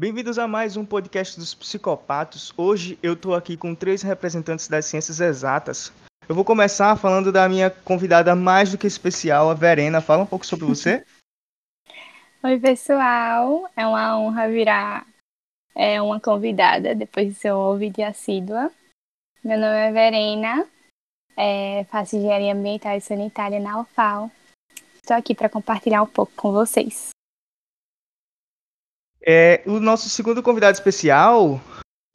Bem-vindos a mais um podcast dos psicopatos. Hoje eu estou aqui com três representantes das ciências exatas. Eu vou começar falando da minha convidada mais do que especial, a Verena. Fala um pouco sobre você. Oi, pessoal. É uma honra virar é, uma convidada depois de ser um ouvinte assídua. Meu nome é Verena, é, faço engenharia ambiental e sanitária na UFAL. Estou aqui para compartilhar um pouco com vocês. É, o nosso segundo convidado especial,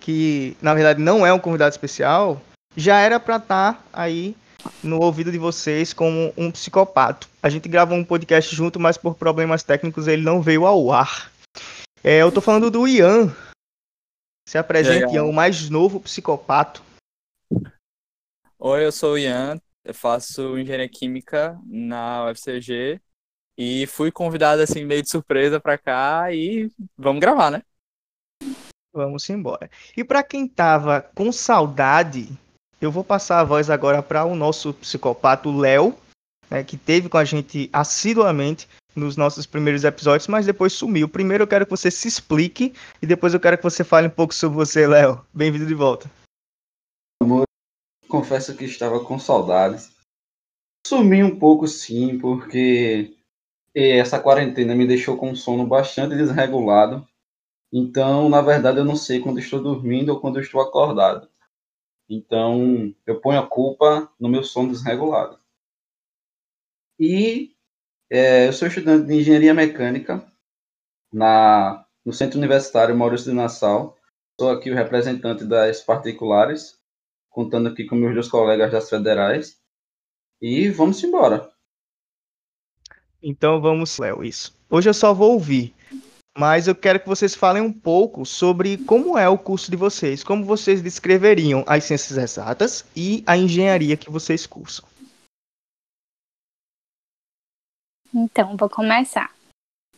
que na verdade não é um convidado especial, já era para estar tá aí no ouvido de vocês como um psicopata. A gente gravou um podcast junto, mas por problemas técnicos ele não veio ao ar. É, eu tô falando do Ian. Se apresenta, Ian, o mais novo psicopata. Oi, eu sou o Ian, eu faço engenharia química na UFCG e fui convidado assim meio de surpresa para cá e vamos gravar, né? Vamos embora. E para quem tava com saudade, eu vou passar a voz agora para o nosso psicopata, Léo, né, que teve com a gente assiduamente nos nossos primeiros episódios, mas depois sumiu. Primeiro eu quero que você se explique e depois eu quero que você fale um pouco sobre você, Léo. Bem-vindo de volta. Amor, confesso que estava com saudades. Sumi um pouco sim, porque essa quarentena me deixou com sono bastante desregulado. Então, na verdade, eu não sei quando estou dormindo ou quando estou acordado. Então, eu ponho a culpa no meu sono desregulado. E é, eu sou estudante de engenharia mecânica na, no Centro Universitário Maurício de Nassau. Sou aqui o representante das particulares, contando aqui com meus dois colegas das federais. E vamos embora. Então vamos, Léo, isso. Hoje eu só vou ouvir, mas eu quero que vocês falem um pouco sobre como é o curso de vocês, como vocês descreveriam as ciências exatas e a engenharia que vocês cursam. Então, vou começar.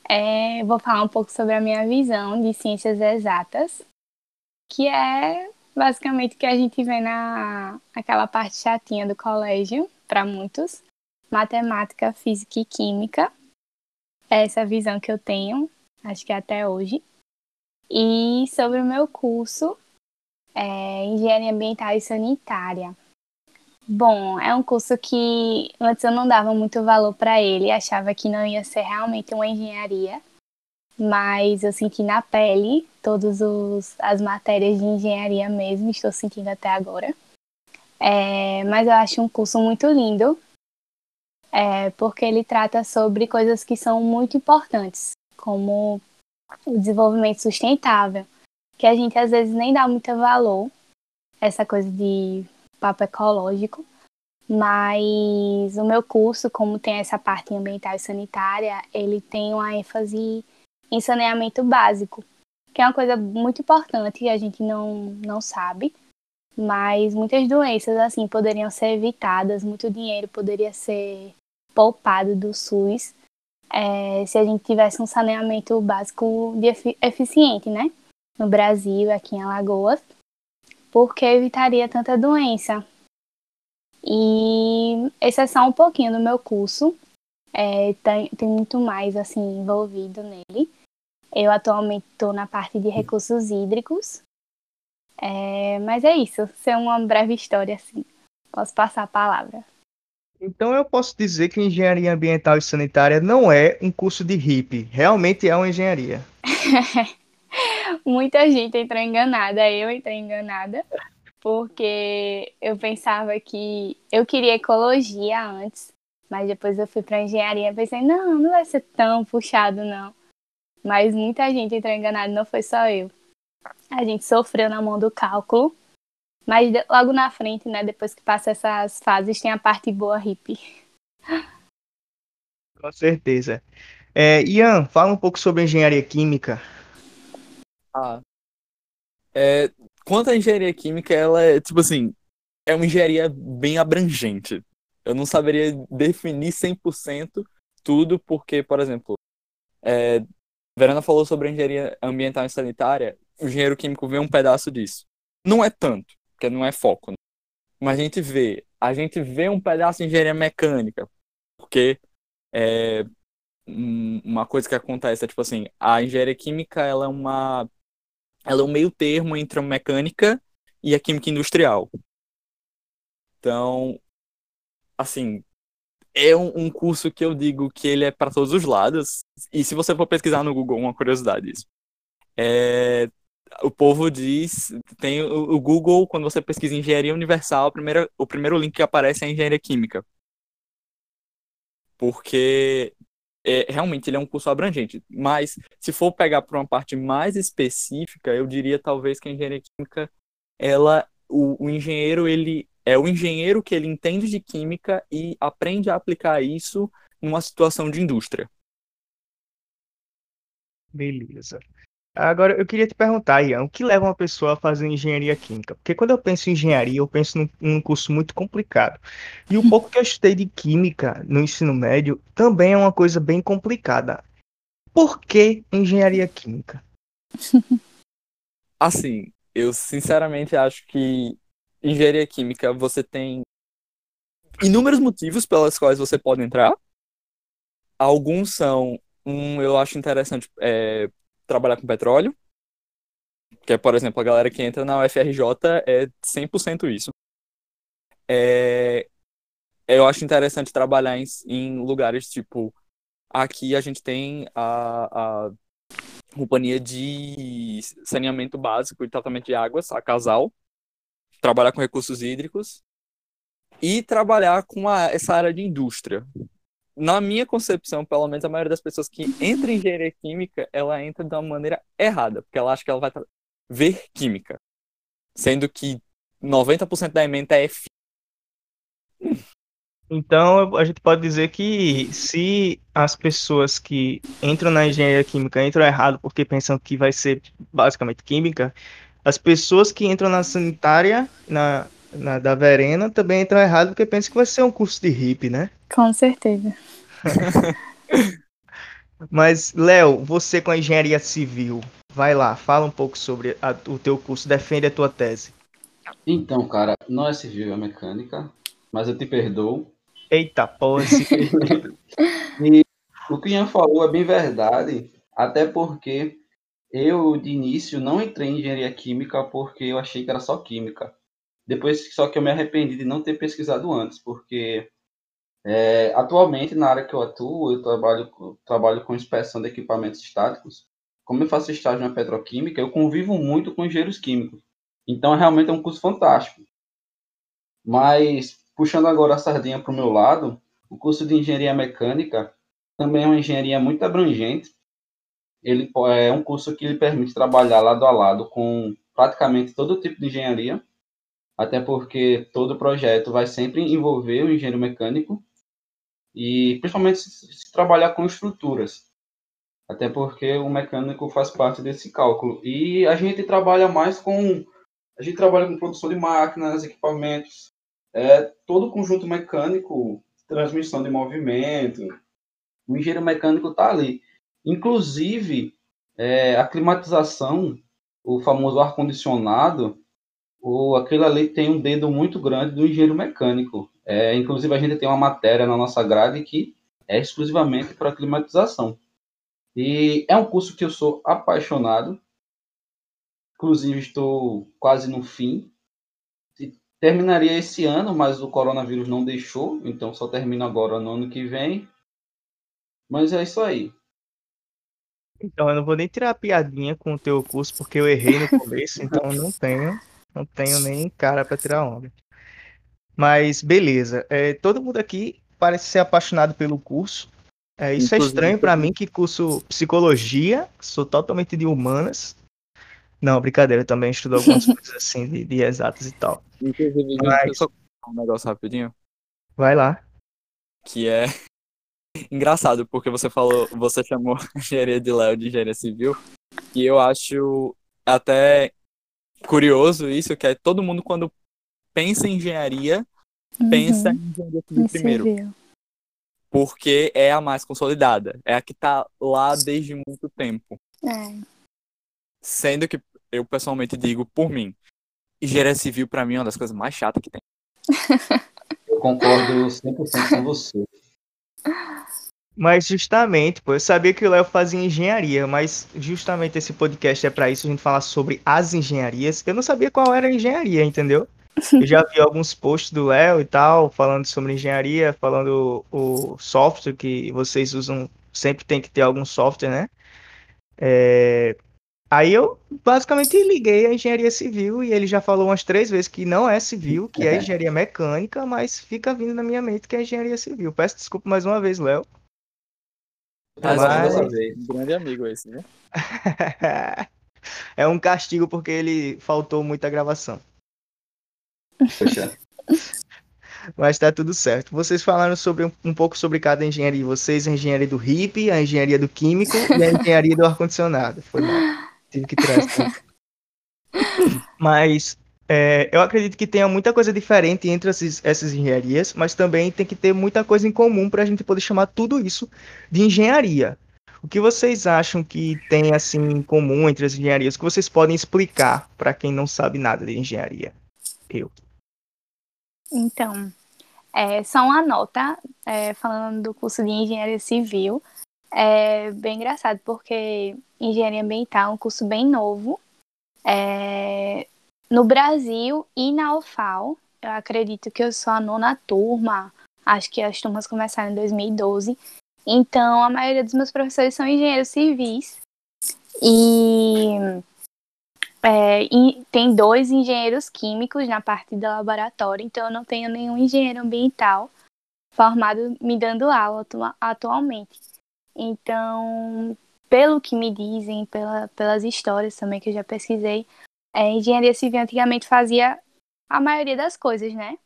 É, vou falar um pouco sobre a minha visão de ciências exatas, que é basicamente o que a gente vê na aquela parte chatinha do colégio, para muitos, matemática, física e química. É essa visão que eu tenho, acho que até hoje. E sobre o meu curso, é Engenharia Ambiental e Sanitária. Bom, é um curso que antes eu não dava muito valor para ele, achava que não ia ser realmente uma engenharia, mas eu senti na pele todas as matérias de engenharia mesmo, estou sentindo até agora. É, mas eu acho um curso muito lindo, é, porque ele trata sobre coisas que são muito importantes, como o desenvolvimento sustentável, que a gente às vezes nem dá muito valor, essa coisa de papo ecológico, mas o meu curso, como tem essa parte ambiental e sanitária, ele tem uma ênfase em saneamento básico, que é uma coisa muito importante e a gente não, não sabe, mas muitas doenças assim poderiam ser evitadas, muito dinheiro poderia ser poupado do SUS é, se a gente tivesse um saneamento básico eficiente, né? No Brasil, aqui em Alagoas, porque evitaria tanta doença. E esse é só um pouquinho do meu curso. É, tem, tem muito mais assim envolvido nele. Eu atualmente estou na parte de recursos hídricos. É, mas é isso, ser uma breve história assim. Posso passar a palavra. Então eu posso dizer que engenharia ambiental e sanitária não é um curso de hippie, realmente é uma engenharia. Muita gente entrou enganada, eu entrei enganada, porque eu pensava que eu queria ecologia antes, mas depois eu fui para engenharia e pensei, não, não vai ser tão puxado não. Mas muita gente entrou enganada, não foi só eu. A gente sofreu na mão do cálculo mas logo na frente, né, depois que passa essas fases, tem a parte boa hippie. Com certeza. É, Ian, fala um pouco sobre engenharia química. Ah. É, quanto à engenharia química, ela é, tipo assim, é uma engenharia bem abrangente. Eu não saberia definir 100% tudo, porque, por exemplo, é, Verana falou sobre engenharia ambiental e sanitária, o engenheiro químico vê um pedaço disso. Não é tanto porque não é foco. Né? Mas a gente vê, a gente vê um pedaço de engenharia mecânica, porque é, uma coisa que acontece é tipo assim, a engenharia química ela é uma ela é um meio termo entre a mecânica e a química industrial. Então, assim, é um, um curso que eu digo que ele é para todos os lados. E se você for pesquisar no Google, uma curiosidade isso. É, o povo diz, tem o, Google, quando você pesquisa engenharia universal, primeiro, o primeiro link que aparece é engenharia química. Porque é, realmente ele é um curso abrangente. Mas se for pegar para uma parte mais específica, eu diria talvez que a engenharia química, ela, o, o engenheiro, ele é o engenheiro que ele entende de química e aprende a aplicar isso numa situação de indústria. Beleza. Agora, eu queria te perguntar, Ian, o que leva uma pessoa a fazer engenharia química? Porque quando eu penso em engenharia, eu penso num, num curso muito complicado. E o pouco que eu estudei de química no ensino médio também é uma coisa bem complicada. Por que engenharia química? Assim, eu sinceramente acho que engenharia química você tem inúmeros motivos pelos quais você pode entrar. Alguns são, um, eu acho interessante, é, trabalhar com petróleo. Que é, por exemplo, a galera que entra na UFRJ é 100% isso. É, eu acho interessante trabalhar em, em, lugares tipo. Aqui a gente tem a, a companhia de saneamento básico e tratamento de águas, a Casal. Trabalhar com recursos hídricos. E trabalhar com a, essa área de indústria na minha concepção, pelo menos a maioria das pessoas que entra em engenharia química, ela entra de uma maneira errada, porque ela acha que ela vai ver química, sendo que 90% da emenda é F. Então, a gente pode dizer que se as pessoas que entram na engenharia química entram errado porque pensam que vai ser basicamente química, as pessoas que entram na sanitária, na, na da Verena, também entram errado porque pensam que vai ser um curso de hippie, né? Com certeza. Mas, Léo, você com a engenharia civil, vai lá, fala um pouco sobre a, o teu curso, defende a tua tese. Então, cara, não é civil, é mecânica, mas eu te perdoo. Eita, pose. e o que Ian falou é bem verdade, até porque eu, de início, não entrei em engenharia química porque eu achei que era só química. Depois, só que eu me arrependi de não ter pesquisado antes, porque é, atualmente, na área que eu atuo, eu trabalho, trabalho com inspeção de equipamentos estáticos. Como eu faço estágio na petroquímica, eu convivo muito com engenheiros químicos. Então, realmente é um curso fantástico. Mas, puxando agora a sardinha para o meu lado, o curso de engenharia mecânica também é uma engenharia muito abrangente. Ele é um curso que lhe permite trabalhar lado a lado com praticamente todo tipo de engenharia, até porque todo projeto vai sempre envolver o engenheiro mecânico e principalmente se, se trabalhar com estruturas, até porque o mecânico faz parte desse cálculo. E a gente trabalha mais com a gente trabalha com produção de máquinas, equipamentos, é, todo o conjunto mecânico, transmissão de movimento. O engenheiro mecânico está ali. Inclusive, é, a climatização, o famoso ar-condicionado, o, aquilo ali tem um dedo muito grande do engenheiro mecânico. É, inclusive, a gente tem uma matéria na nossa grade que é exclusivamente para climatização. E é um curso que eu sou apaixonado. Inclusive, estou quase no fim. Terminaria esse ano, mas o coronavírus não deixou, então só termino agora no ano que vem. Mas é isso aí. Então, eu não vou nem tirar a piadinha com o teu curso, porque eu errei no começo, então não tenho, não tenho nem cara para tirar onda. Mas beleza. É, todo mundo aqui parece ser apaixonado pelo curso. É, isso é Inclusive, é estranho para mim, que curso psicologia, sou totalmente de humanas. Não, brincadeira, também estudo algumas coisas assim de, de exatas e tal. Inclusive, Mas... só um negócio rapidinho. Vai lá. Que é engraçado, porque você falou, você chamou engenharia de Léo de engenharia civil, e eu acho até curioso isso, que é todo mundo quando pensa em engenharia, uhum. pensa em engenharia civil primeiro. Porque é a mais consolidada. É a que tá lá desde muito tempo. É. Sendo que eu pessoalmente digo por mim, engenharia civil para mim é uma das coisas mais chatas que tem. eu concordo 100% com você. Mas justamente, pô, eu sabia que o Léo fazia engenharia, mas justamente esse podcast é para isso, a gente falar sobre as engenharias. Eu não sabia qual era a engenharia, entendeu? Eu já vi alguns posts do Léo e tal, falando sobre engenharia, falando o, o software que vocês usam, sempre tem que ter algum software, né? É, Aí eu basicamente liguei a engenharia civil e ele já falou umas três vezes que não é civil, que é engenharia mecânica, mas fica vindo na minha mente que é engenharia civil. Peço desculpa mais uma vez, Léo. Mas... Mas- Grande amigo esse, né? é um castigo porque ele faltou muita gravação. Poxa, Mas tá tudo certo. Vocês falaram sobre um, pouco sobre cada engenharia. Vocês, a engenharia do hippie, a engenharia do químico e a engenharia do ar-condicionado. Foi mal. Tive que trazer. Mas é, eu acredito que tenha muita coisa diferente entre essas, essas engenharias, mas também tem que ter muita coisa em comum para a gente poder chamar tudo isso de engenharia. O que vocês acham que tem assim em comum entre as engenharias? Que vocês podem explicar para quem não sabe nada de engenharia? Eu. Então, é, só uma nota, é, falando do curso de engenharia civil, é bem engraçado, porque engenharia ambiental é um curso bem novo. É, no Brasil e na UFAL, eu acredito que eu sou a nona turma, acho que as turmas começaram em 2012. Então, a maioria dos meus professores são engenheiros civis. E é, tem dois engenheiros químicos na parte do laboratório, então eu não tenho nenhum engenheiro ambiental formado me dando aula atua- atualmente. Então, pelo que me dizem, pela- pelas histórias também que eu já pesquisei, é, engenharia civil antigamente fazia a maioria das coisas, né?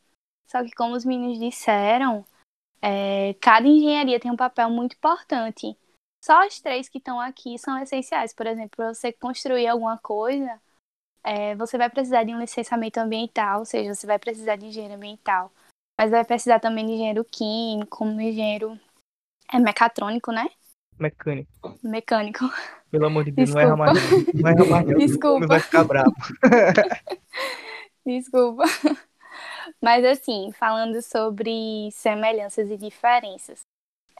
Só que como os meninos disseram, é, cada engenharia tem um papel muito importante. Só as três que estão aqui são essenciais. Por exemplo, para você construir alguma coisa, é, você vai precisar de um licenciamento ambiental, ou seja, você vai precisar de engenheiro ambiental. Mas vai precisar também de engenheiro químico, engenheiro é mecatrônico, né? Mecânico. Mecânico. Pelo amor de Deus, não erra mais. não. Erra mais. não. Desculpa. Vai ficar bravo. Desculpa. Mas assim, falando sobre semelhanças e diferenças.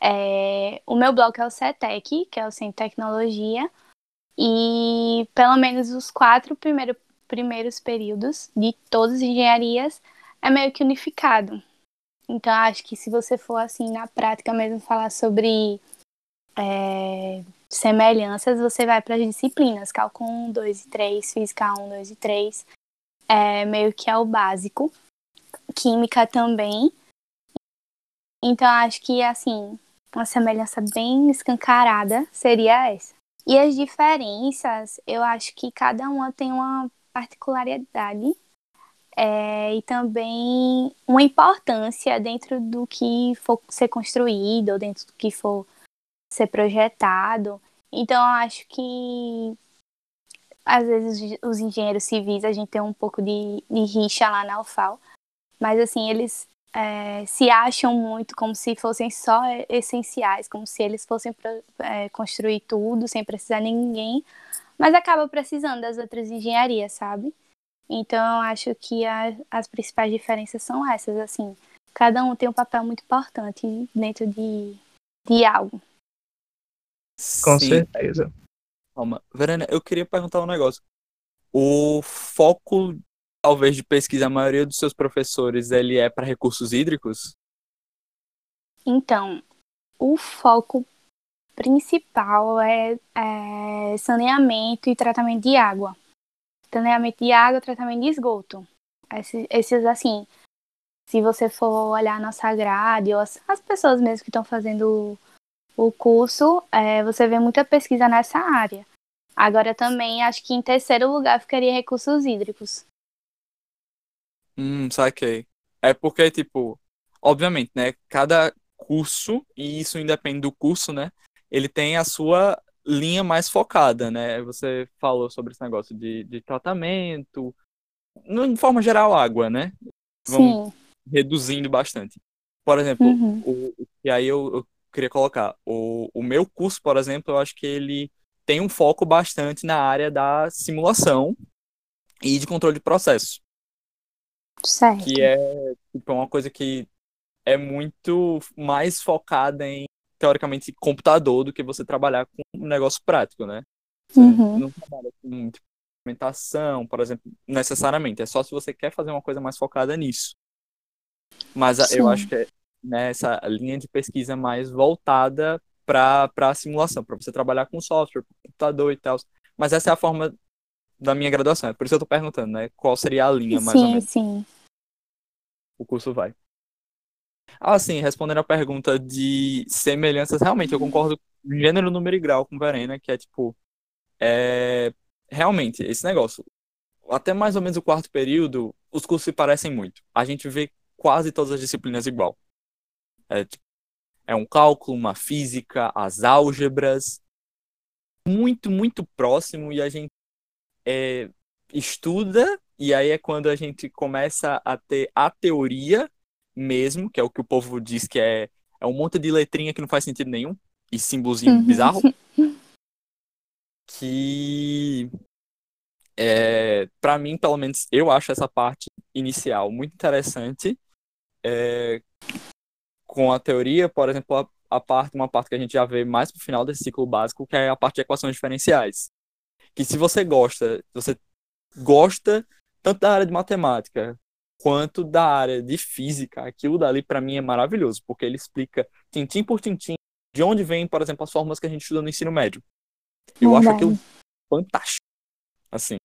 É, o meu bloco é o CETEC, que é o Centro de Tecnologia, e pelo menos os quatro primeiro, primeiros períodos de todas as engenharias é meio que unificado. Então, acho que se você for assim na prática mesmo falar sobre é, semelhanças, você vai para as disciplinas, cálculo 1, 2 e 3, física 1, 2 e 3, é, meio que é o básico. Química também. Então, acho que, assim, uma semelhança bem escancarada seria essa. E as diferenças, eu acho que cada uma tem uma particularidade é, e também uma importância dentro do que for ser construído, ou dentro do que for ser projetado. Então, eu acho que às vezes os engenheiros civis a gente tem um pouco de, de rixa lá na UFAL, mas assim, eles é, se acham muito como se fossem só essenciais, como se eles fossem é, construir tudo sem precisar de ninguém, mas acaba precisando das outras engenharias, sabe? Então, eu acho que a, as principais diferenças são essas, assim, cada um tem um papel muito importante dentro de, de algo. Com Sim. certeza. Calma. Verena, eu queria perguntar um negócio. O foco, talvez, de pesquisa, a maioria dos seus professores, ele é para recursos hídricos? Então, o foco principal é, é saneamento e tratamento de água. Saneamento de água, tratamento de esgoto. Esses, esses assim, se você for olhar a nossa grade, ou as, as pessoas mesmo que estão fazendo o, curso, é, você vê muita pesquisa nessa área. Agora também, acho que em terceiro lugar ficaria recursos hídricos. Hum, saquei. É porque, tipo, obviamente, né? Cada curso, e isso independe do curso, né? Ele tem a sua linha mais focada, né? Você falou sobre esse negócio de, de tratamento, de forma geral, água, né? Vamos Sim. reduzindo bastante. Por exemplo, Uhum. o- e aí eu, eu queria colocar, o, o meu curso, por exemplo, eu acho que ele tem um foco bastante na área da simulação e de controle de processo Certo. que é tipo, uma coisa que é muito mais focada em teoricamente, computador do que você trabalhar com um negócio prático, né? Você uhum. não trabalha com tipo, implementação, por exemplo, necessariamente. É só se você quer fazer uma coisa mais focada nisso. Mas Sim. eu acho que nessa né, linha de pesquisa mais voltada para a simulação, para você trabalhar com software, com computador e tal. Mas essa é a forma da minha graduação. É por isso que eu estou perguntando, né? Qual seria a linha mais sim, ou menos? Sim, sim. O curso vai. Ah, sim, respondendo a pergunta de semelhanças, realmente eu concordo gênero, número e grau com Verena, que é tipo. É, realmente, esse negócio. Até mais ou menos o quarto período, os cursos se parecem muito. A gente vê quase todas as disciplinas igual. É, tipo, é um cálculo, uma física, as álgebras. Muito, muito próximo e a gente é, estuda, e aí é quando a gente começa a ter a teoria mesmo, que é o que o povo diz que é, é um monte de letrinha que não faz sentido nenhum, e símbolozinho uhum. bizarro. Que é, para mim, pelo menos, eu acho essa parte inicial muito interessante. É, com a teoria, por exemplo, a, a, parte, uma parte que a gente já vê mais pro final desse ciclo básico, que é a parte de equações diferenciais. Que se você gosta, você gosta tanto da área de matemática quanto da área de física, aquilo dali para mim é maravilhoso, porque ele explica tintim por tintim de onde vem, por exemplo, as fórmulas que a gente estuda no ensino médio. Eu Verdade. acho aquilo fantástico. Assim.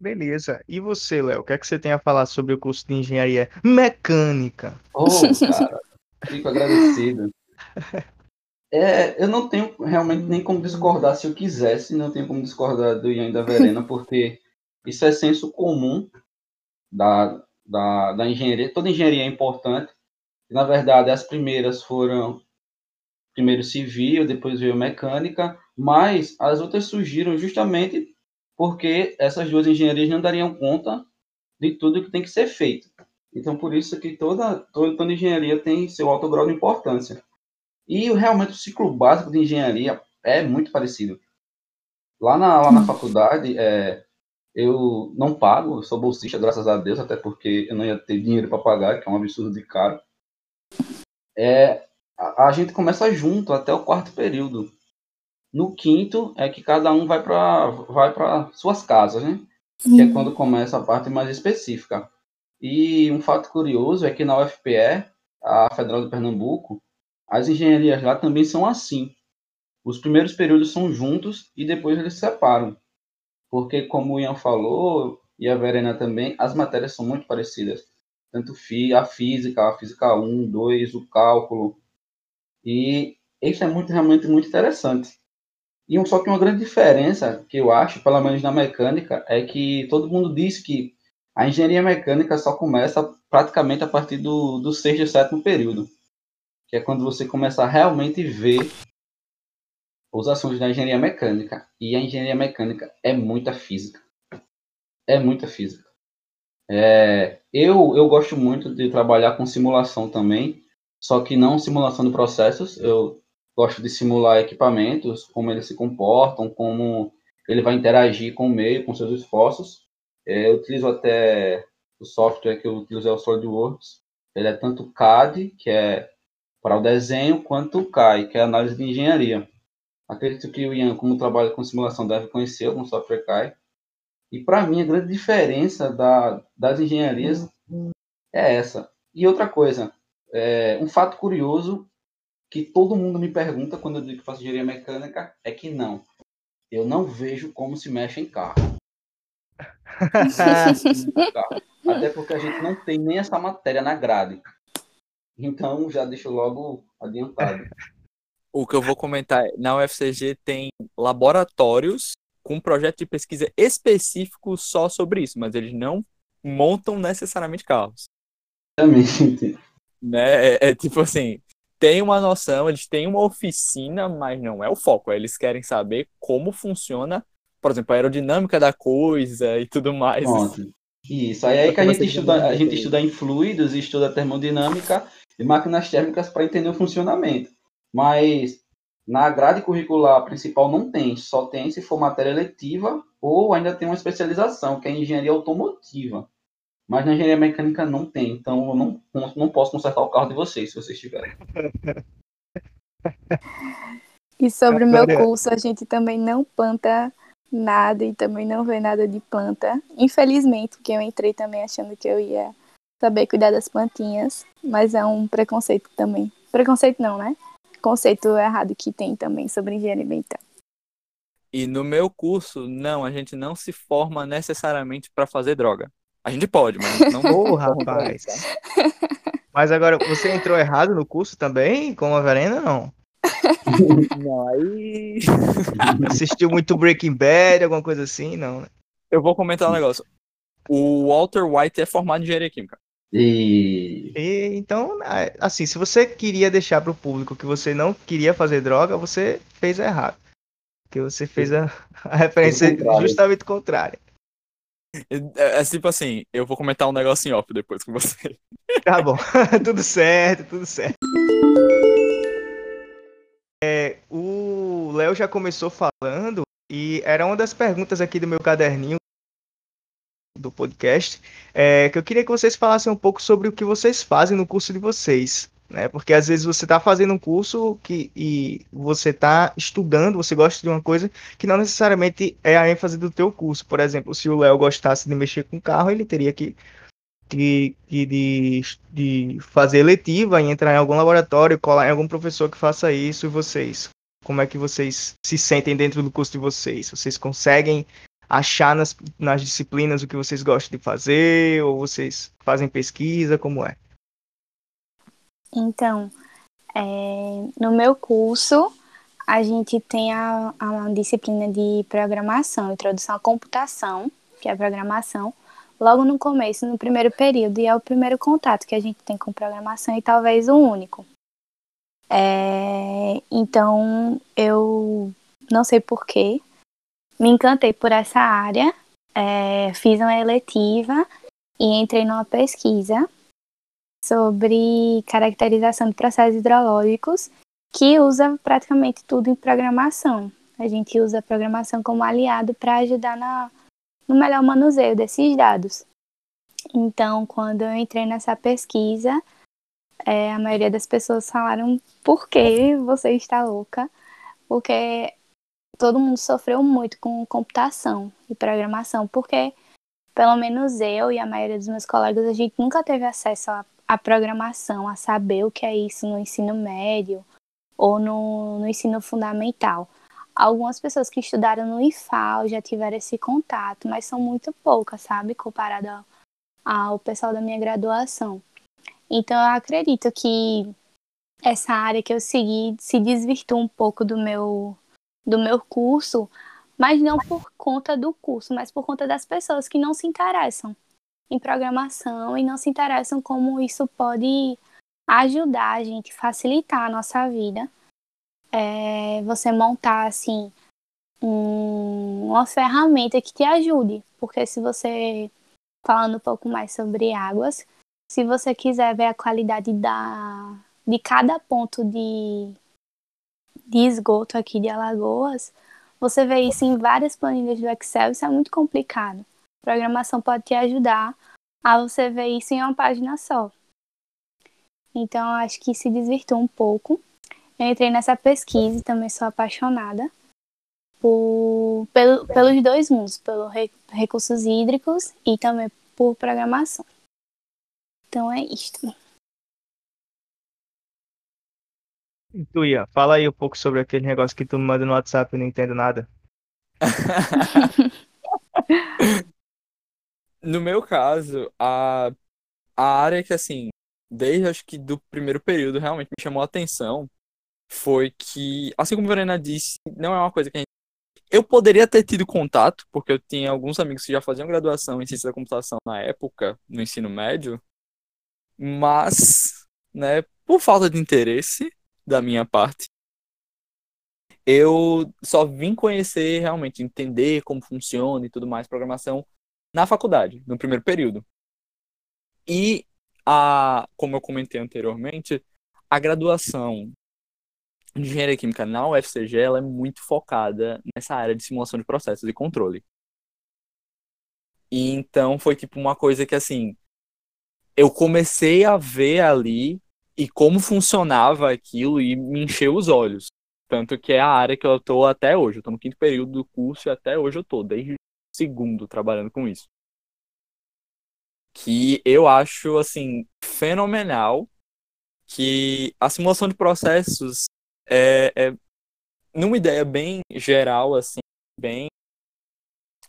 Beleza. E você, Léo, o que é que você tem a falar sobre o curso de engenharia mecânica? Oh, cara, fico agradecido. É, eu não tenho realmente nem como discordar se eu quisesse, não tenho como discordar do Ian e da Verena, porque isso é senso comum da, da, da engenharia. Toda engenharia é importante. Na verdade, as primeiras foram primeiro civil, depois veio mecânica, mas as outras surgiram justamente porque essas duas engenharias não dariam conta de tudo que tem que ser feito. Então, por isso que toda, toda, toda engenharia tem seu alto grau de importância. E realmente o ciclo básico de engenharia é muito parecido. Lá na, lá na faculdade, é, eu não pago, eu sou bolsista, graças a Deus, até porque eu não ia ter dinheiro para pagar, que é um absurdo de caro. É, a, a, gente começa junto até o quarto período. No quinto é que cada um vai para vai para suas casas, né? Que é quando começa a parte mais específica. E um fato curioso é que na UFPE, a Federal de Pernambuco, as engenharias lá também são assim. Os primeiros períodos são juntos e depois eles se separam porque, como o Ian falou, e a Verena também, as matérias são muito parecidas. Tanto a física, a física 1, 2, o cálculo. E isso é muito, realmente muito interessante. E só que uma grande diferença que eu acho, pelo menos na mecânica, é que todo mundo diz que a engenharia mecânica só começa praticamente a partir do, do sexto e sétimo período, que é quando você começa a realmente ver os assuntos da engenharia mecânica. E a engenharia mecânica é muita física. É muita física. É, eu, eu gosto muito de trabalhar com simulação também, só que não simulação de processos. Eu gosto de simular equipamentos, como eles se comportam, como ele vai interagir com o meio, com seus esforços. É, eu utilizo até o software que eu utilizo é o SolidWorks. Ele é tanto CAD, que é para o desenho, quanto o CAI, que é análise de engenharia. Acredito que o Ian, como trabalha com simulação, deve conhecer algum software CAI. E para mim, a grande diferença da, das engenharias é essa. E outra coisa, é, um fato curioso que todo mundo me pergunta quando eu digo que faço engenharia mecânica é que não. Eu não vejo como se mexe em carro. Até porque a gente não tem nem essa matéria na grade. Então já deixo logo adiantado o que eu vou comentar é, na UFCG tem laboratórios com projeto de pesquisa específico só sobre isso, mas eles não montam necessariamente carros. Exatamente. Né? É, é, tipo assim, tem uma noção, eles têm uma oficina, mas não é o foco. Eles querem saber como funciona, por exemplo, a aerodinâmica da coisa e tudo mais. Assim. Isso, aí, aí que a gente estuda, a gente estuda em fluidos, estuda termodinâmica e máquinas térmicas para entender o funcionamento mas na grade curricular principal não tem, só tem se for matéria letiva ou ainda tem uma especialização, que é engenharia automotiva. Mas na engenharia mecânica não tem, então eu não, não posso consertar o carro de vocês, se vocês tiverem. E sobre o meu curso, a gente também não planta nada e também não vê nada de planta. Infelizmente, porque eu entrei também achando que eu ia saber cuidar das plantinhas, mas é um preconceito também. Preconceito não, né? Conceito errado que tem também sobre engenharia ambiental. E no meu curso, não, a gente não se forma necessariamente para fazer droga. A gente pode, mas gente não pra rapaz. Mas agora, você entrou errado no curso também, como a Verena, não? Não, aí. Assistiu muito Breaking Bad, alguma coisa assim, não, né? Eu vou comentar um negócio. O Walter White é formado em engenharia química. E E, então, assim, se você queria deixar pro público que você não queria fazer droga, você fez errado. Porque você fez a, a referência contrário. justamente contrária. É, é tipo assim, eu vou comentar um negócio em off depois com você. Tá bom, tudo certo, tudo certo. É, o Léo já começou falando e era uma das perguntas aqui do meu caderninho do podcast, é, que eu queria que vocês falassem um pouco sobre o que vocês fazem no curso de vocês, né? Porque às vezes você está fazendo um curso que, e você está estudando, você gosta de uma coisa que não necessariamente é a ênfase do teu curso. Por exemplo, se o Léo gostasse de mexer com carro, ele teria que de, de, de, de fazer eletiva e entrar em algum laboratório, colar em algum professor que faça isso, e vocês? Como é que vocês se sentem dentro do curso de vocês? Vocês conseguem achar nas, nas disciplinas o que vocês gostam de fazer? Ou vocês fazem pesquisa? Como é? Então, é, no meu curso, a gente tem a, a disciplina de programação, introdução à computação, que é a programação, logo no começo, no primeiro período, e é o primeiro contato que a gente tem com programação e talvez o único. É, então, eu não sei porquê, me encantei por essa área, é, fiz uma eletiva e entrei numa pesquisa sobre caracterização de processos hidrológicos, que usa praticamente tudo em programação. A gente usa a programação como aliado para ajudar na, no melhor manuseio desses dados. Então, quando eu entrei nessa pesquisa, é, a maioria das pessoas falaram: por que você está louca? Porque todo mundo sofreu muito com computação e programação, porque pelo menos eu e a maioria dos meus colegas, a gente nunca teve acesso à, à programação, a saber o que é isso no ensino médio ou no, no ensino fundamental. Algumas pessoas que estudaram no IFAL já tiveram esse contato, mas são muito poucas, sabe, comparado ao, pessoal da minha graduação. Então, eu acredito que essa área que eu segui se desvirtua um pouco do meu, do meu curso, mas não por conta do curso, mas por conta das pessoas que não se interessam em programação e não se interessam como isso pode ajudar a gente, facilitar a nossa vida. É, você montar assim um, uma ferramenta que te ajude, porque se você falando um pouco mais sobre águas, se você quiser ver a qualidade da de cada ponto de, de esgoto aqui de Alagoas, você vê isso em várias planilhas do Excel, isso é muito complicado. Programação pode te ajudar a você ver isso em uma página só. Então, acho que se desvirtou um pouco. Eu entrei nessa pesquisa e também sou apaixonada por, pelo, pelos dois mundos, pelos re, recursos hídricos e também por programação. Então é isto. E tu, Ian, fala aí um pouco sobre aquele negócio que tu me manda no WhatsApp e não entendo nada. No meu caso, a, a área que, assim, desde acho que do primeiro período realmente me chamou a atenção foi que, assim como a Verena disse, não é uma coisa que a gente. Eu poderia ter tido contato, porque eu tinha alguns amigos que já faziam graduação em ciência da computação na época, no ensino médio, mas, né, por falta de interesse da minha parte, eu só vim conhecer realmente, entender como funciona e tudo mais, programação, na faculdade, no primeiro período. E, a, como eu comentei anteriormente, a graduação engenharia química na UFCG ela é muito focada nessa área de simulação de processos e controle. E então foi tipo uma coisa que assim, eu comecei a ver ali e como funcionava aquilo e me encheu os olhos. Tanto que é a área que eu estou até hoje. Eu estou no quinto período do curso e até hoje eu estou, desde o segundo, trabalhando com isso. Que eu acho, assim, fenomenal que a simulação de processos é, é numa ideia bem geral, assim, bem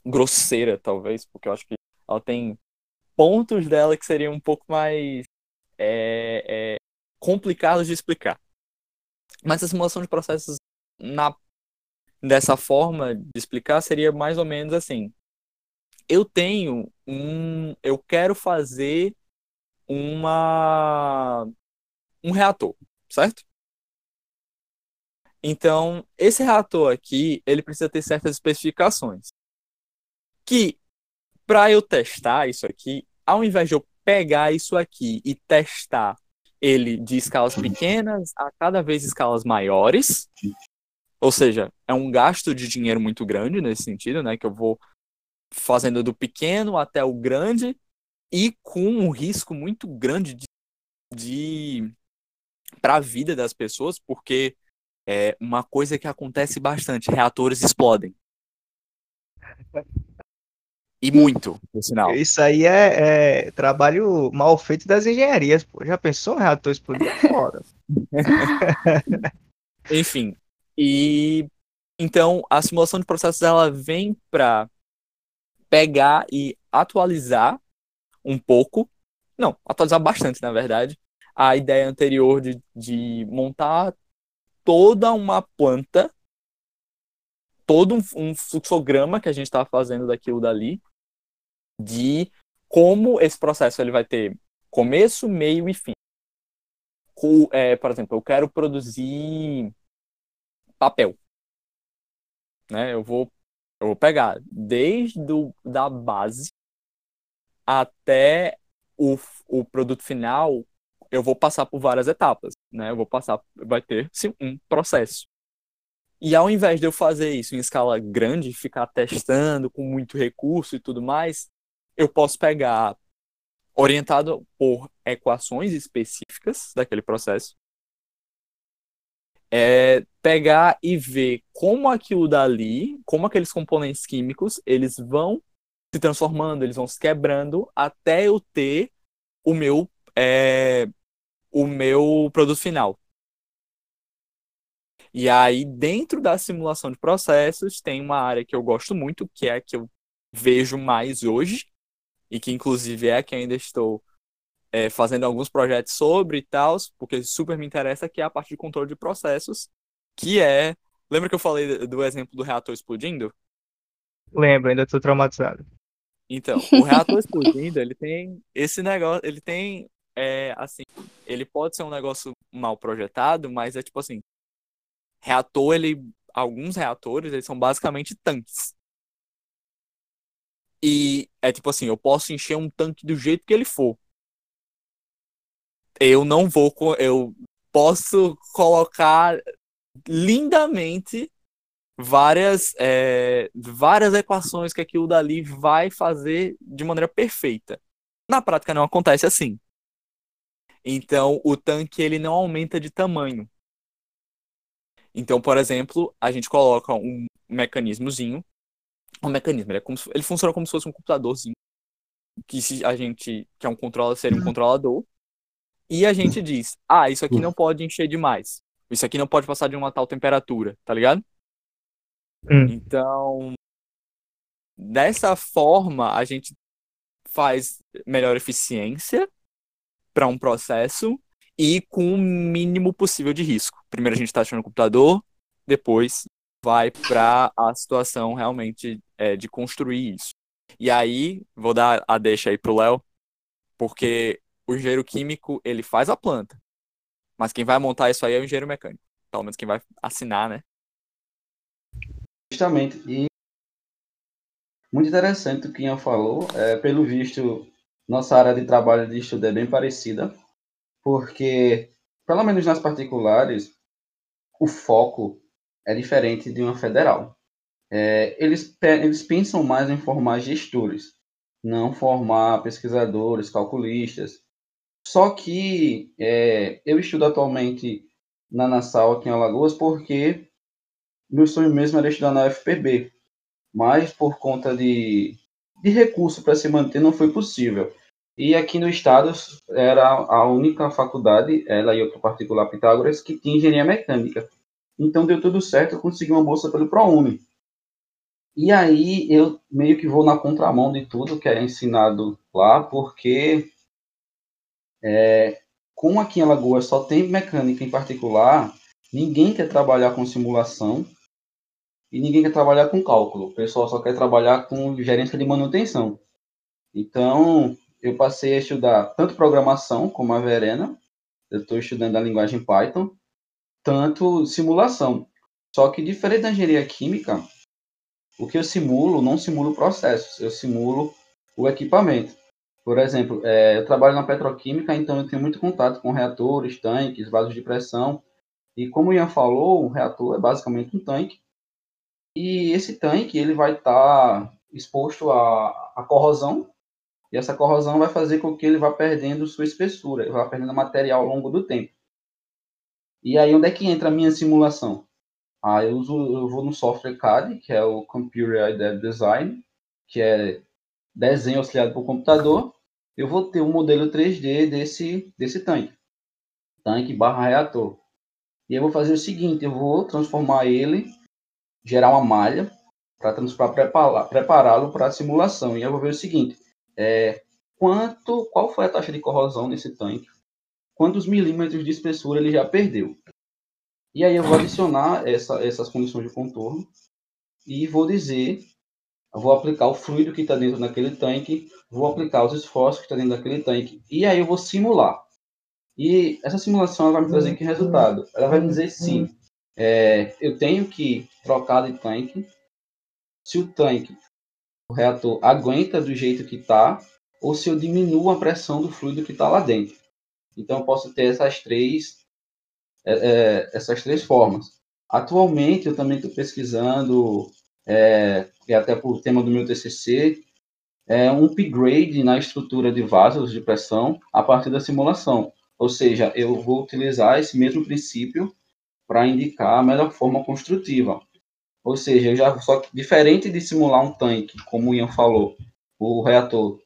grosseira, talvez, porque eu acho que ela tem pontos dela que seriam um pouco mais é, é, complicados de explicar. Mas a simulação de processos na, dessa forma de explicar seria mais ou menos assim. Eu tenho um. Eu quero fazer uma. um reator, certo? Então, esse reator aqui, ele precisa ter certas especificações. Que, para eu testar isso aqui, ao invés de eu pegar isso aqui e testar ele de escalas pequenas a cada vez escalas maiores. Ou seja, é um gasto de dinheiro muito grande nesse sentido, né? Que eu vou fazendo do pequeno até o grande e com um risco muito grande de, de para a vida das pessoas, porque é uma coisa que acontece bastante, reatores explodem. E muito, por sinal. Isso aí é, é, trabalho mal feito das engenharias, pô. Já pensou um reator explodir fora? Enfim. E então a simulação de processos ela vem para pegar e atualizar um pouco, não, atualizar bastante, na verdade, a ideia anterior de, de montar toda uma planta, todo um, um fluxograma que a gente estava fazendo daquilo dali, de como esse processo ele vai ter começo, meio e fim. Com, é, por exemplo, eu quero produzir papel. Né? Eu, vou, eu vou pegar desde do, da base até o, o produto final, eu vou passar por várias etapas. Né? Eu vou passar, vai ter sim, um processo. E ao invés de eu fazer isso em escala grande, ficar testando com muito recurso e tudo mais, eu posso pegar orientado por equações específicas daquele processo, é pegar e ver como aquilo dali, como aqueles componentes químicos, eles vão se transformando, eles vão se quebrando até eu ter o meu é, o meu produto final. E aí, dentro da simulação de processos, tem uma área que eu gosto muito, que é a que eu vejo mais hoje, e que inclusive é que ainda estou é, fazendo alguns projetos sobre e tal, porque super me interessa, que é a parte de controle de processos, que é. Lembra que eu falei do exemplo do reator explodindo? Lembro, ainda estou traumatizado. Então, o reator explodindo, ele tem esse negócio, ele tem, é, assim, ele pode ser um negócio mal projetado, mas é tipo assim, reator, ele, alguns reatores, eles são basicamente tanques. E é tipo assim, eu posso encher um tanque do jeito que ele for. Eu não vou. Eu posso colocar lindamente várias, é, várias equações que aquilo dali vai fazer de maneira perfeita. Na prática não acontece assim. Então o tanque ele não aumenta de tamanho. Então, por exemplo, a gente coloca um mecanismozinho um mecanismo. Ele, é como se, ele funciona como se fosse um computadorzinho. Que se a gente quer um controlador, seria um controlador. E a gente diz, ah, isso aqui não pode encher demais. Isso aqui não pode passar de uma tal temperatura, tá ligado? Hum. Então, dessa forma, a gente faz melhor eficiência para um processo e com o mínimo possível de risco. Primeiro a gente está achando o computador, depois vai para a situação realmente é, de construir isso. E aí, vou dar a deixa aí pro Léo, porque o engenheiro químico, ele faz a planta, mas quem vai montar isso aí é o engenheiro mecânico. Pelo menos quem vai assinar, né? Justamente. E muito interessante o que Ian falou. É, pelo visto, nossa área de trabalho de estudo é bem parecida, porque, pelo menos nas particulares, o foco é diferente de uma federal. É, eles, eles pensam mais em formar gestores, não formar pesquisadores, calculistas. Só que é, eu estudo atualmente na Nassau, aqui em Alagoas, porque meu sonho mesmo era estudar na UFPB, mas por conta de, de recurso para se manter não foi possível. E aqui no estado era a única faculdade, ela e outra particular Pitágoras, que tinha engenharia mecânica. Então deu tudo certo, eu consegui uma bolsa pelo ProUni. E aí eu meio que vou na contramão de tudo que é ensinado lá, porque é, como aqui em Alagoas só tem mecânica em particular, ninguém quer trabalhar com simulação e ninguém quer trabalhar com cálculo. O pessoal só quer trabalhar com gerência de manutenção. Então, eu passei a estudar tanto programação como a Verena, eu estou estudando a linguagem Python, tanto simulação. Só que diferente da engenharia química, o que eu simulo não simulo processos, eu simulo o equipamento. Por exemplo, é, eu trabalho na petroquímica, então eu tenho muito contato com reatores, tanques, vasos de pressão. E como o Ian falou, um reator é basicamente um tanque. E esse tanque ele vai estar tá exposto à, à corrosão e essa corrosão vai fazer com que ele vá perdendo sua espessura, ele vai perdendo material ao longo do tempo. E aí, onde é que entra a minha simulação? Ah, eu, uso, eu vou no software CAD, que é o Computer Aided Design, que é desenho auxiliado por computador. Eu vou ter um modelo 3D desse, desse tanque. Tanque barra reator. E eu vou fazer o seguinte, eu vou transformar ele, gerar uma malha, para prepará-lo para a simulação. E eu vou ver o seguinte, é, quanto, qual foi a taxa de corrosão nesse tanque, quantos milímetros de espessura ele já perdeu. E aí eu vou adicionar essa, essas condições de contorno e vou dizer, vou aplicar o fluido que está dentro daquele tanque, vou aplicar os esforços que está dentro daquele tanque, e aí eu vou simular. E essa simulação vai me trazer que resultado? Ela vai me dizer se é, eu tenho que trocar de tanque, se o tanque o reator aguenta do jeito que está, ou se eu diminuo a pressão do fluido que está lá dentro. Então, eu posso ter essas três, é, é, essas três formas. Atualmente, eu também estou pesquisando, é, e até por tema do meu TCC, é um upgrade na estrutura de vasos de pressão a partir da simulação. Ou seja, eu vou utilizar esse mesmo princípio para indicar a melhor forma construtiva. Ou seja, já só diferente de simular um tanque, como o Ian falou, o reator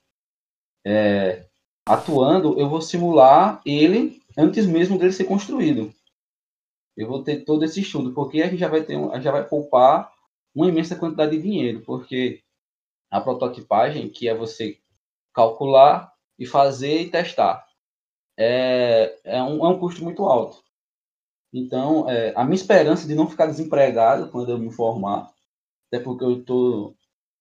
é, atuando, eu vou simular ele antes mesmo dele ser construído. Eu vou ter todo esse estudo, porque a gente já vai ter, já vai poupar uma imensa quantidade de dinheiro, porque a prototipagem, que é você calcular e fazer e testar, é, é, um, é um custo muito alto. Então, é, a minha esperança de não ficar desempregado quando eu me formar, até porque eu tô,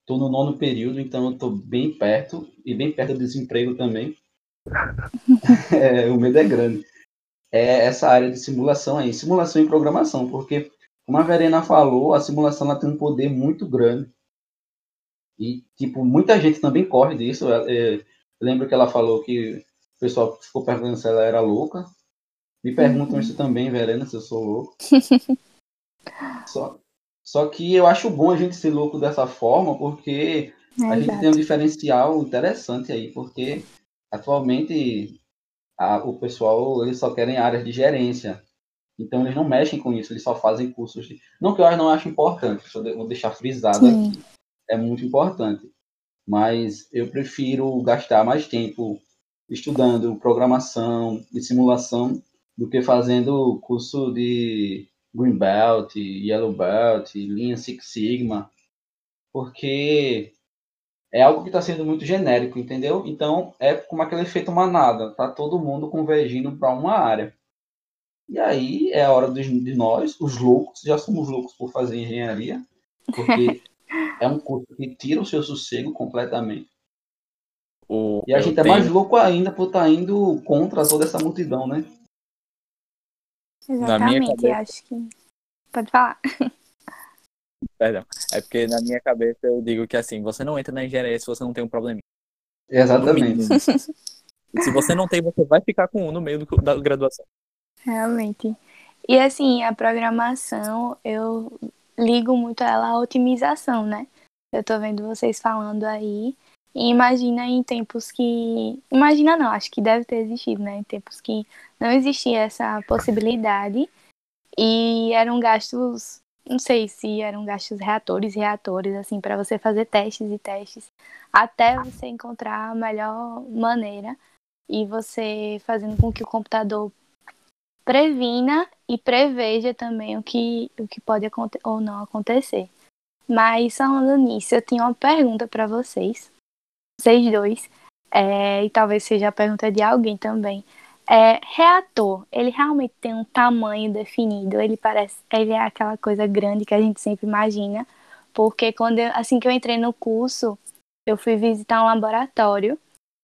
tô no nono período, então eu tô bem perto, e bem perto do desemprego também. é, o medo é grande. É essa área de simulação aí, simulação e programação, porque, como a Verena falou, a simulação ela tem um poder muito grande. E, tipo, muita gente também corre disso. É, lembro que ela falou que o pessoal ficou perguntando se ela era louca. Me perguntam uhum. isso também, Verena, se eu sou louco. só, só que eu acho bom a gente ser louco dessa forma, porque é, a gente tem um diferencial interessante aí, porque atualmente a, o pessoal eles só querem áreas de gerência. Então eles não mexem com isso, eles só fazem cursos de. Não que eu não acho importante, vou deixar frisado Sim. aqui. É muito importante. Mas eu prefiro gastar mais tempo estudando programação e simulação do que fazendo curso de Green Belt, Yellow Belt, linha Six Sigma, porque é algo que está sendo muito genérico, entendeu? Então é como aquele efeito manada, tá todo mundo convergindo para uma área. E aí é a hora de, nós, os loucos, já somos loucos por fazer engenharia, porque é um curso que tira o seu sossego completamente. O, e a gente é mais louco ainda por estar tá indo contra toda essa multidão, né? Exatamente, cabeça... acho que. Pode falar. Perdão. É porque na minha cabeça eu digo que assim, você não entra na engenharia se você não tem um problema. Exatamente. se você não tem, você vai ficar com um no meio do, da graduação. Realmente. E assim, a programação, eu ligo muito ela à otimização, né? Eu tô vendo vocês falando aí. E imagina em tempos que. Imagina não, acho que deve ter existido, né? Em tempos que não existia essa possibilidade. E eram gastos. Não sei se eram gastos reatores e reatores, assim, para você fazer testes e testes. Até você encontrar a melhor maneira. E você fazendo com que o computador previna e preveja também o que, o que pode ou não acontecer. Mas falando nisso, eu tinha uma pergunta para vocês, vocês dois, é, e talvez seja a pergunta de alguém também. É, reator, ele realmente tem um tamanho definido? Ele parece, ele é aquela coisa grande que a gente sempre imagina? Porque quando eu, assim que eu entrei no curso, eu fui visitar um laboratório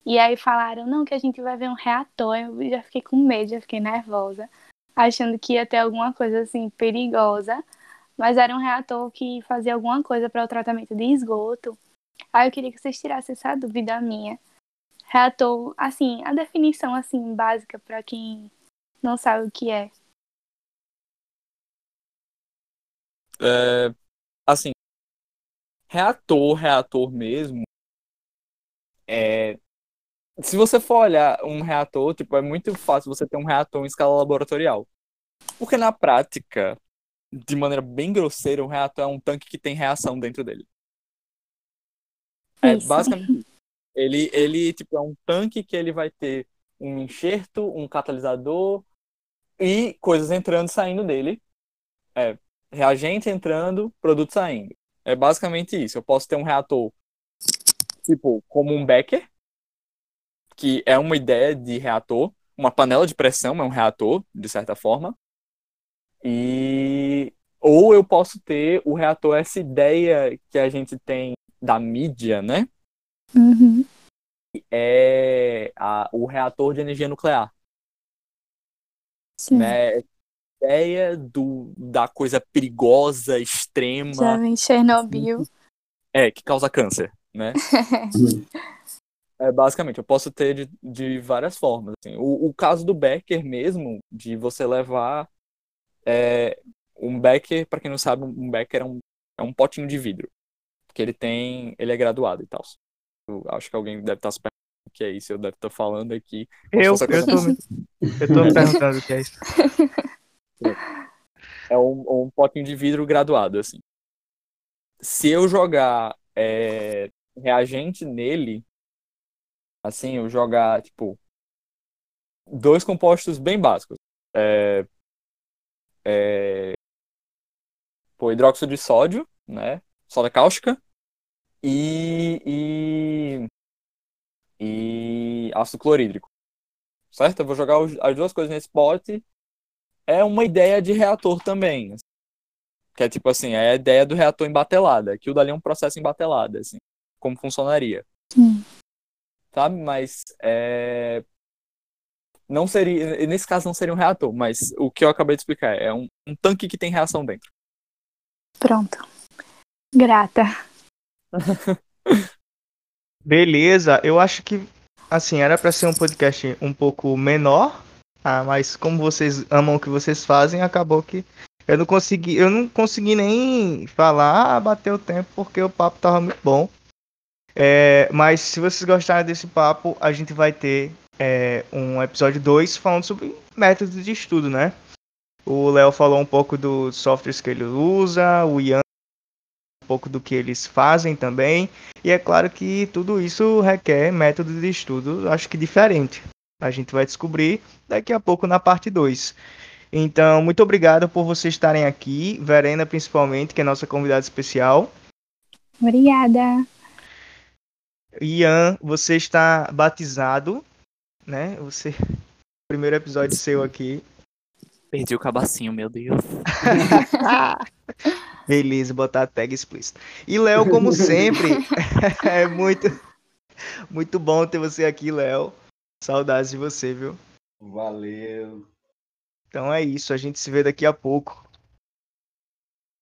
e aí falaram, não, que a gente vai ver um reator. Eu já fiquei com medo, já fiquei nervosa, achando que ia ter alguma coisa assim perigosa. Mas era um reator que fazia alguma coisa para o tratamento de esgoto. Aí eu queria que vocês tirassem essa dúvida minha. Reator, assim, a definição assim básica para quem não sabe o que é. É, assim, reator, reator mesmo, é, se você for olhar um reator, tipo, é muito fácil você ter um reator em escala laboratorial. Porque na prática, de maneira bem grosseira, um reator é um tanque que tem reação dentro dele. É, basicamente, ele, ele tipo, é um tanque que ele vai ter um enxerto, um catalisador e coisas entrando e saindo dele. É, reagente entrando, produto saindo. É basicamente isso. Eu posso ter um reator, tipo, como um Becker, que é uma ideia de reator, uma panela de pressão é um reator, de certa forma. E ou eu posso ter o reator, essa ideia que a gente tem da mídia, né? Uhum. É a, o reator de energia nuclear. Sim. Né? Ideia do, da coisa perigosa, extrema. Já vem Chernobyl. É, que causa câncer, né? É, basicamente, eu posso ter de, de várias formas. Assim. O, o, caso do Becker mesmo, de você levar é, um Becker, para quem não sabe, um Becker é um, é um potinho de vidro. Que ele tem. Ele é graduado e tal. Eu acho que alguém deve estar se perguntando o que é isso, eu deve estar falando aqui. Eu, eu, tô, me, eu tô me perguntando o que é isso. É um, um potinho de vidro graduado, assim. Se eu jogar é, reagente nele, assim, eu jogar, tipo, dois compostos bem básicos. É, é, pô, hidróxido de sódio, né? Soda cáustica e, e, e ácido clorídrico. Certo? Eu vou jogar as duas coisas nesse pote. É uma ideia de reator também. Que é tipo assim, é a ideia do reator em batelada. Aquilo dali é um processo em batelada, assim. Como funcionaria. Sim sabe? Mas é... não seria, nesse caso não seria um reator, mas o que eu acabei de explicar é um, um tanque que tem reação dentro. Pronto. Grata. Beleza, eu acho que assim, era para ser um podcast um pouco menor, ah, mas como vocês amam o que vocês fazem, acabou que eu não consegui, eu não consegui nem falar, bater o tempo porque o papo tava muito bom. É, mas se vocês gostarem desse papo, a gente vai ter é, um episódio 2 falando sobre métodos de estudo, né? O Léo falou um pouco dos softwares que ele usa, o Ian pouco do que eles fazem também. E é claro que tudo isso requer método de estudo, acho que diferente. A gente vai descobrir daqui a pouco na parte 2. Então, muito obrigado por vocês estarem aqui, Verena principalmente, que é nossa convidada especial. Obrigada. Ian, você está batizado, né? Você. Primeiro episódio seu aqui. Perdi o cabacinho, meu Deus. Beleza, botar a tag explícita. E Léo, como sempre, é muito, muito bom ter você aqui, Léo. Saudades de você, viu? Valeu. Então é isso, a gente se vê daqui a pouco.